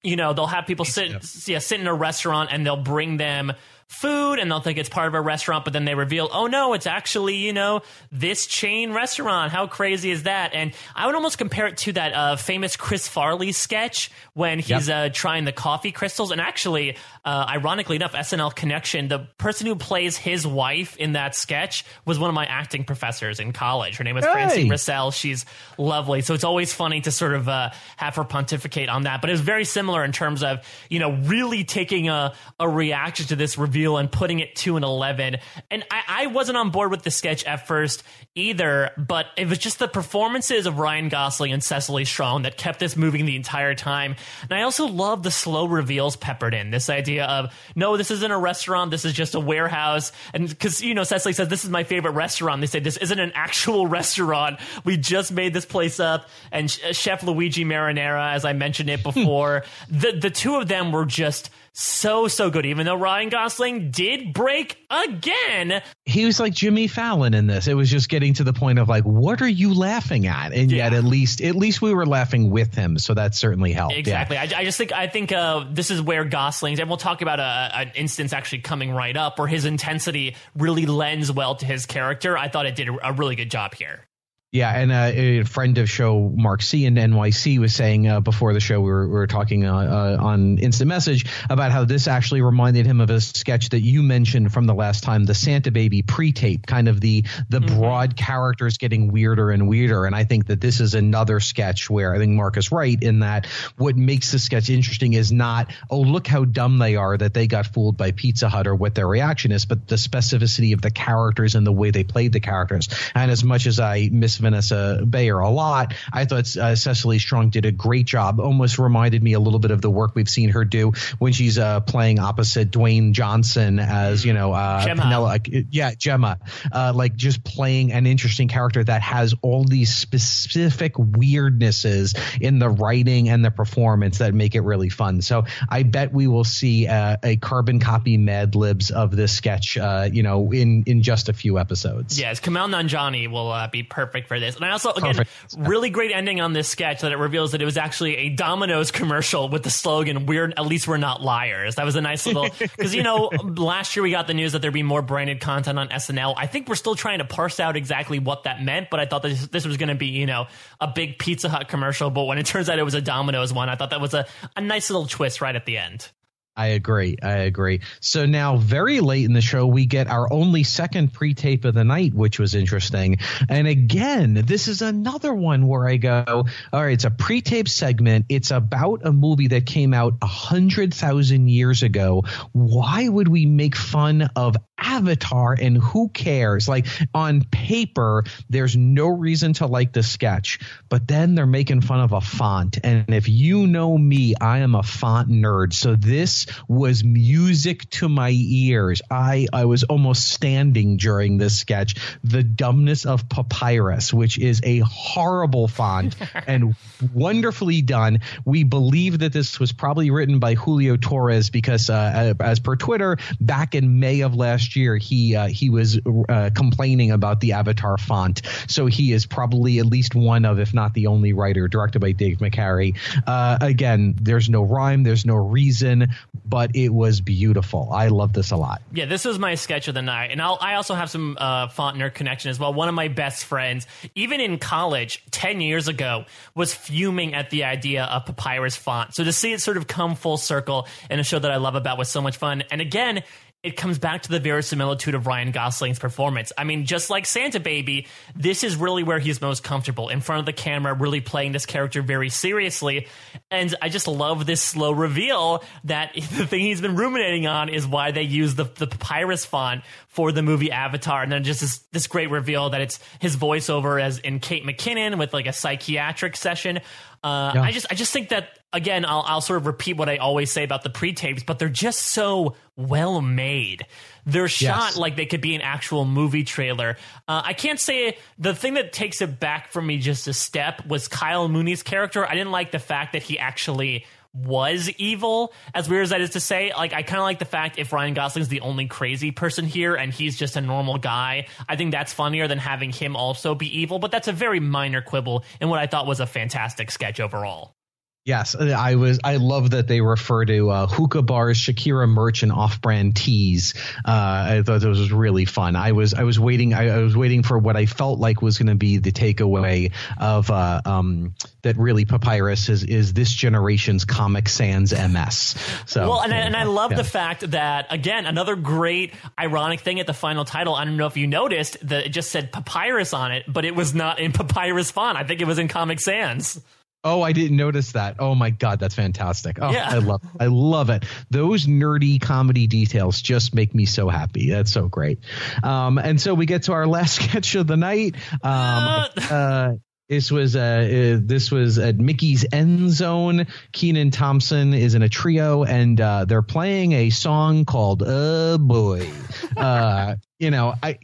you know, they'll have people sit yeah, sit in a restaurant and they'll bring them food and they'll think it's part of a restaurant, but then they reveal, oh no, it's actually, you know, this chain restaurant. How crazy is that? And I would almost compare it to that uh, famous Chris Farley sketch when he's yep. uh, trying the coffee crystals. And actually, uh, ironically enough, SNL Connection, the person who plays his wife in that sketch was one of my acting professors in college. Her name is hey. Francine Russell. She's lovely. So it's always funny to sort of uh, have her pontificate on that. But it was very similar in terms of, you know, really taking a, a reaction to this review and putting it to an 11. And I, I wasn't on board with the sketch at first either, but it was just the performances of Ryan Gosling and Cecily Strong that kept this moving the entire time. And I also love the slow reveals peppered in. This idea of, no, this isn't a restaurant, this is just a warehouse. And because, you know, Cecily says, this is my favorite restaurant. They say, this isn't an actual *laughs* restaurant. We just made this place up. And Chef Luigi Marinara, as I mentioned it before, *laughs* the, the two of them were just so so good even though ryan gosling did break again. He was like jimmy fallon in this. It was just getting to the point of like what are you laughing at? And yeah. yet at least at least we were laughing with him. So that certainly helped. Exactly. Yeah. I, I, just think i think uh, this is where gosling's and we'll talk about a, an instance actually coming right up where his intensity really lends well to his character. I thought it did a really good job here Yeah, and uh, a friend of show Mark C in NYC was saying uh, before the show we were, we were talking uh, uh, on instant message about how this actually reminded him of a sketch that you mentioned from the last time, the Santa Baby pre-tape, kind of the the mm-hmm. broad characters getting weirder and weirder. And I think that this is another sketch where I think Mark is right in that what makes the sketch interesting is not oh look how dumb they are that they got fooled by Pizza Hut or what their reaction is, but the specificity of the characters and the way they played the characters. And as much as I miss Vanessa Bayer a lot. I thought uh, Cecily Strong did a great job. Almost reminded me a little bit of the work we've seen her do when she's uh, playing opposite Dwayne Johnson as you know uh, Gemma. yeah, Gemma. Uh, like just playing an interesting character that has all these specific weirdnesses in the writing and the performance that make it really fun. So I bet we will see uh, a carbon copy Mad Libs of this sketch. Uh, you know, in in just a few episodes. Yes, Kumail Nanjiani will be perfect for this. And I also, again, Perfect. really great ending on this sketch that it reveals that it was actually a Domino's commercial with the slogan, We're, at least we're not liars. That was a nice little, *laughs* because, you know, last year we got the news that there'd be more branded content on SNL. I think we're still trying to parse out exactly what that meant, but I thought this, this was going to be, you know, a big Pizza Hut commercial. But when it turns out it was a Domino's one, I thought that was a, a nice little twist right at the end. I agree. I agree. So now, very late in the show, we get our only second pre tape of the night, which was interesting. And again, this is another one where I go, all right, it's a pre tape segment. It's about a movie that came out a hundred thousand years ago. Why would we make fun of Avatar and who cares? Like on paper, there's no reason to like the sketch, but then they're making fun of a font. And if you know me, I am a font nerd. So this was music to my ears. I, I was almost standing during this sketch. The dumbness of papyrus, which is a horrible font *laughs* and wonderfully done. We believe that this was probably written by Julio Torres because, uh, as per Twitter, back in May of last year, he uh, he was uh, complaining about the Avatar font. So he is probably at least one of, if not the only writer, directed by Dave McCary. Uh, again, there's no rhyme, there's no reason, but it was beautiful. I love this a lot. Yeah, this was my sketch of the night, and I'll, i also have some uh, font nerd connection as well. One of my best friends, even in college, ten years ago, was fuming at the idea of papyrus font. So to see it sort of come full circle in a show that I love about was so much fun. And again, it comes back to the verisimilitude of Ryan Gosling's performance. I mean, just like Santa Baby, this is really where he's most comfortable in front of the camera, really playing this character very seriously. And I just love this slow reveal that *laughs* the thing he's been ruminating on is why they use the, the papyrus font for the movie Avatar. And then just this, this great reveal that it's his voiceover as in Kate McKinnon with like a psychiatric session. Uh, yeah. I just I just think that again I'll I'll sort of repeat what I always say about the pre tapes, but they're just so well made. They're shot yes. like they could be an actual movie trailer. Uh, I can't say the thing that takes it back from me just a step was Kyle Mooney's character. I didn't like the fact that he actually was evil, as weird as that is to say. Like, I kind of like the fact if Ryan Gosling's the only crazy person here and he's just a normal guy, I think that's funnier than having him also be evil. But that's a very minor quibble in what I thought was a fantastic sketch overall. Yes, I was. I love that they refer to uh, hookah bars, Shakira merch, and off-brand teas. Uh, I thought this was really fun. I was. I was waiting. I, I was waiting for what I felt like was going to be the takeaway of uh, um, that. Really, Papyrus is is this generation's Comic Sans MS. So well, and, I, and I love yeah. the fact that again another great ironic thing at the final title. I don't know if you noticed that it just said Papyrus on it, but it was not in Papyrus font. I think it was in Comic Sans. Oh, I didn't notice that. Oh my god, that's fantastic. Oh, yeah. I love I love it. Those nerdy comedy details just make me so happy. That's so great. Um, and so we get to our *laughs* last sketch of the night. Um, uh, this was uh, uh, this was at Mickey's End Zone. Kenan Thompson is in a trio, and uh, they're playing a song called "Oh Boy." *laughs* Uh, you know, I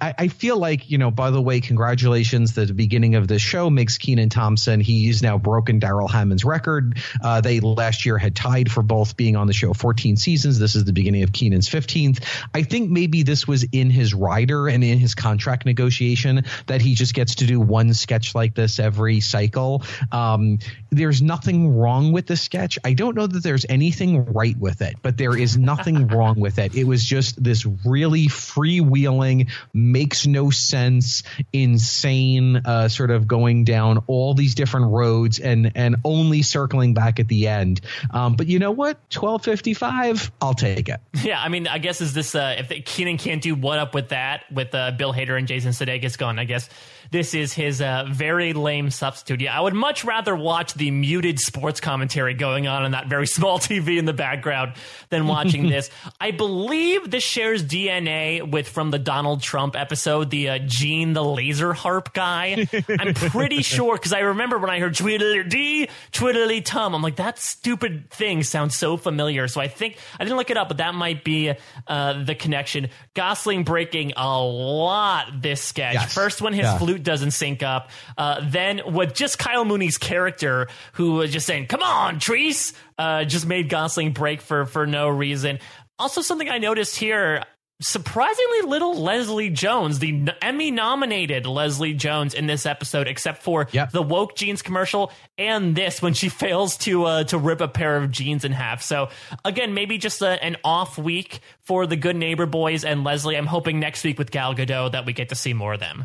I feel like you know. By the way, congratulations! The beginning of the show makes Kenan Thompson. He's now broken Darrell Hammond's record. Uh, they last year had tied for both being on the show 14 seasons. This is the beginning of Kenan's 15th. I think maybe this was in his rider and in his contract negotiation that he just gets to do one sketch like this every cycle. Um, there's nothing wrong with the sketch. I don't know that there's anything right with it, but there is nothing *laughs* wrong with it. It was just this really free freewheeling, makes no sense, insane, uh, sort of going down all these different roads and and only circling back at the end. Um, but you know what? Twelve fifty five, I'll take it. *laughs* Yeah, I mean, I guess is this uh, if Kenan can't do what up with that with uh, Bill Hader and Jason Sudeikis gone? I guess this is his uh, very lame substitute. Yeah, I would much rather watch the muted sports commentary going on on that very *laughs* small TV in the background than watching *laughs* this. I believe this shares DNA with from the Donald Trump episode, the uh, Gene the laser harp guy. *laughs* I'm pretty sure because I remember when I heard Twiddly Dee, Twiddly Tum. I'm like, that stupid thing sounds so familiar. So I think I didn't look it up, but that might be uh, the connection. Gosling breaking a lot this sketch. Yes. First, when his Yeah. flute doesn't sync up. Uh, then with just Kyle Mooney's character, who was just saying, "Come on, Treese," uh, just made Gosling break for for no reason. Also, something I noticed here. Surprisingly little Leslie Jones, the Emmy nominated Leslie Jones in this episode, except for Yep. the woke jeans commercial and this when she *laughs* fails to uh, to rip a pair of jeans in half. So again, maybe just a, an off week for the Good Neighbor boys and Leslie. I'm hoping next week with Gal Gadot that we get to see more of them.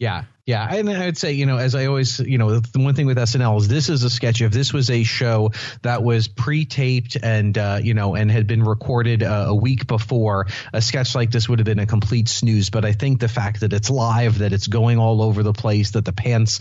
Yeah, yeah, and I'd say you know, as I always, you know, the one thing with SNL is this is a sketch. If this was a show that was pre-taped and uh, you know and had been recorded uh, a week before, a sketch like this would have been a complete snooze. But I think the fact that it's live, that it's going all over the place, that the pants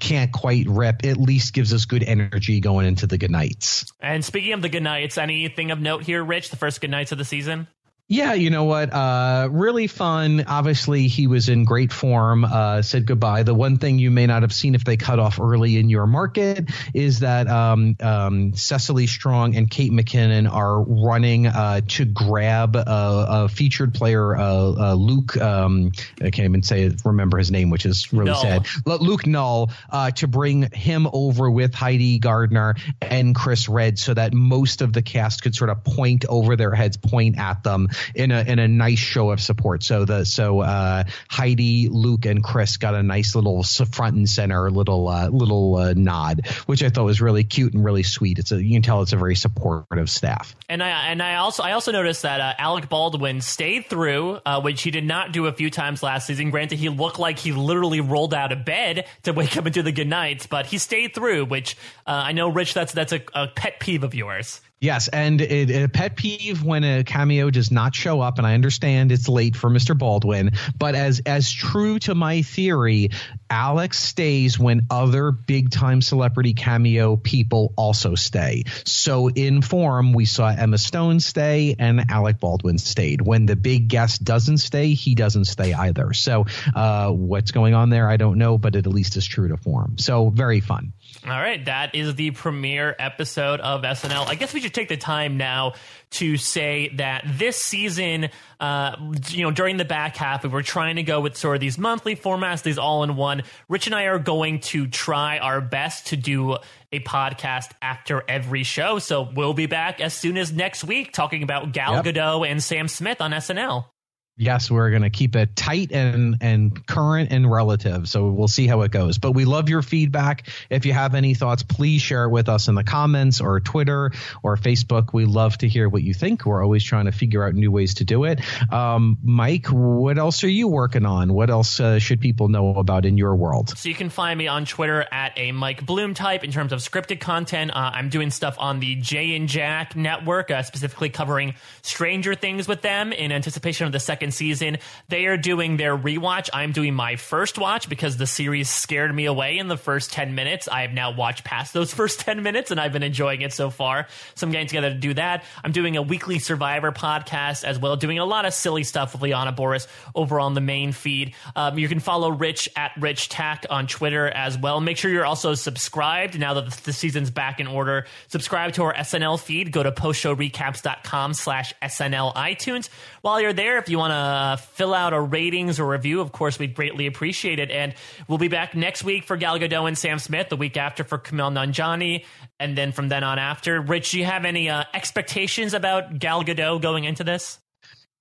can't quite rip, at least gives us good energy going into the good nights. And speaking of the good nights, anything of note here, Rich? The first good nights of the season. Yeah, you know what? Uh, really fun. Obviously, he was in great form. Uh, said goodbye. The one thing you may not have seen if they cut off early in your market is that um, um, Cecily Strong and Kate McKinnon are running uh, to grab a, a featured player, uh, uh, Luke. Um, I can't even say remember his name, which is really Null. sad. Luke Null uh, to bring him over with Heidi Gardner and Chris Redd, so that most of the cast could sort of point over their heads, point at them in a in a nice show of support. So the so uh, Heidi, Luke, and Chris got a nice little front and center little uh, little uh, nod, which I thought was really cute and really sweet. It's a you can tell it's a very supportive staff. And I and I also I also noticed that uh, Alec Baldwin stayed through, uh, which he did not do a few times last season. Granted, he looked like he literally rolled out of bed to wake up and do the good nights, but he stayed through. Which uh, I know, Rich, that's that's a, a pet peeve of yours. Yes, and it, a pet peeve when a cameo does not show up, and I understand it's late for Mr. Baldwin, but as as true to my theory, Alex stays when other big time celebrity cameo people also stay. So in form, we saw Emma Stone stay and Alec Baldwin stayed. When the big guest doesn't stay, he doesn't stay either. So uh, what's going on there, I don't know, but it at least is true to form. So very fun. All right, that is the premiere episode of SNL. I guess we should take the time now to say that this season, uh, you know, during the back half, we were trying to go with sort of these monthly formats, these all in one. Rich and I are going to try our best to do a podcast after every show. So we'll be back as soon as next week talking about Gal Yep. Gadot and Sam Smith on SNL. Yes, we're going to keep it tight and and current and relative. So we'll see how it goes. But we love your feedback. If you have any thoughts, please share it with us in the comments or Twitter or Facebook. We love to hear what you think. We're always trying to figure out new ways to do it. Um, Mike, what else are you working on? What else uh, should people know about in your world? So you can find me on Twitter at a Mike Bloom type in terms of scripted content. Uh, I'm doing stuff on the Jay and Jack network, uh, specifically covering Stranger Things with them in anticipation of the second season. They are doing their rewatch. I'm doing my first watch because the series scared me away in the first 10 minutes. I have now watched past those *laughs* first 10 minutes and I've been enjoying it so far. So I'm getting together to do that. I'm doing a weekly Survivor podcast as well, doing a lot of silly stuff with Liana Boris over on the main feed. Um, you can follow Rich at Rich Tack on Twitter as well. Make sure you're also subscribed now that the season's back in order. Subscribe to our SNL feed. Go to postshowrecaps.com slash SNL iTunes. While you're there, if you want to fill out a ratings or review, of course, we'd greatly appreciate it. And we'll be back next week for Gal Gadot and Sam Smith, the week after for Kumail Nanjiani, and then from then on after. Rich, do you have any uh, expectations about Gal Gadot going into this?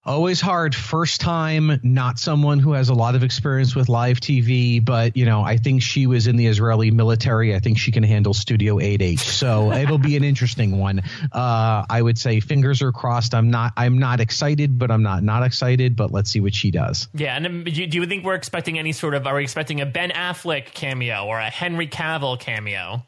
Always hard. First time not someone who has a lot of experience with live tv but you know i think she was in the israeli military. I think she can handle studio 8h so *laughs* it'll be an interesting one. Uh, i would say fingers are crossed. I'm not i'm not excited but i'm not not excited but let's see what she does. Yeah and um, do you think we're expecting any sort of are we expecting a ben affleck cameo or a henry cavill cameo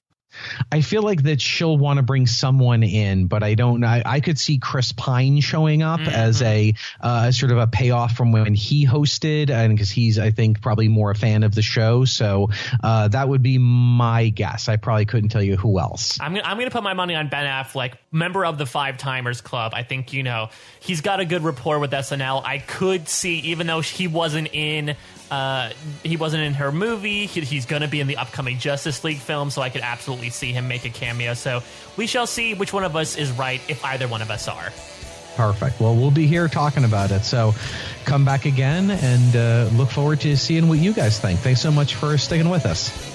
I feel like that she'll want to bring someone in, but I don't know. I, I could see Chris Pine showing up mm-hmm. as a uh, sort of a payoff from when he hosted, and because he's, I think, probably more a fan of the show. So uh, that would be my guess. I probably couldn't tell you who else. I'm gonna, I'm going to put my money on Ben Affleck, member of the Five Timers Club. I think you know he's got a good rapport with SNL. I could see, even though he wasn't in uh, he wasn't in her movie. He, he's going to be in the upcoming Justice League film, so I could absolutely see him make a cameo. So we shall see which one of us is right if either one of us are. Perfect. Well, we'll be here talking about it. So come back again and uh, look forward to seeing what you guys think. Thanks so much for sticking with us.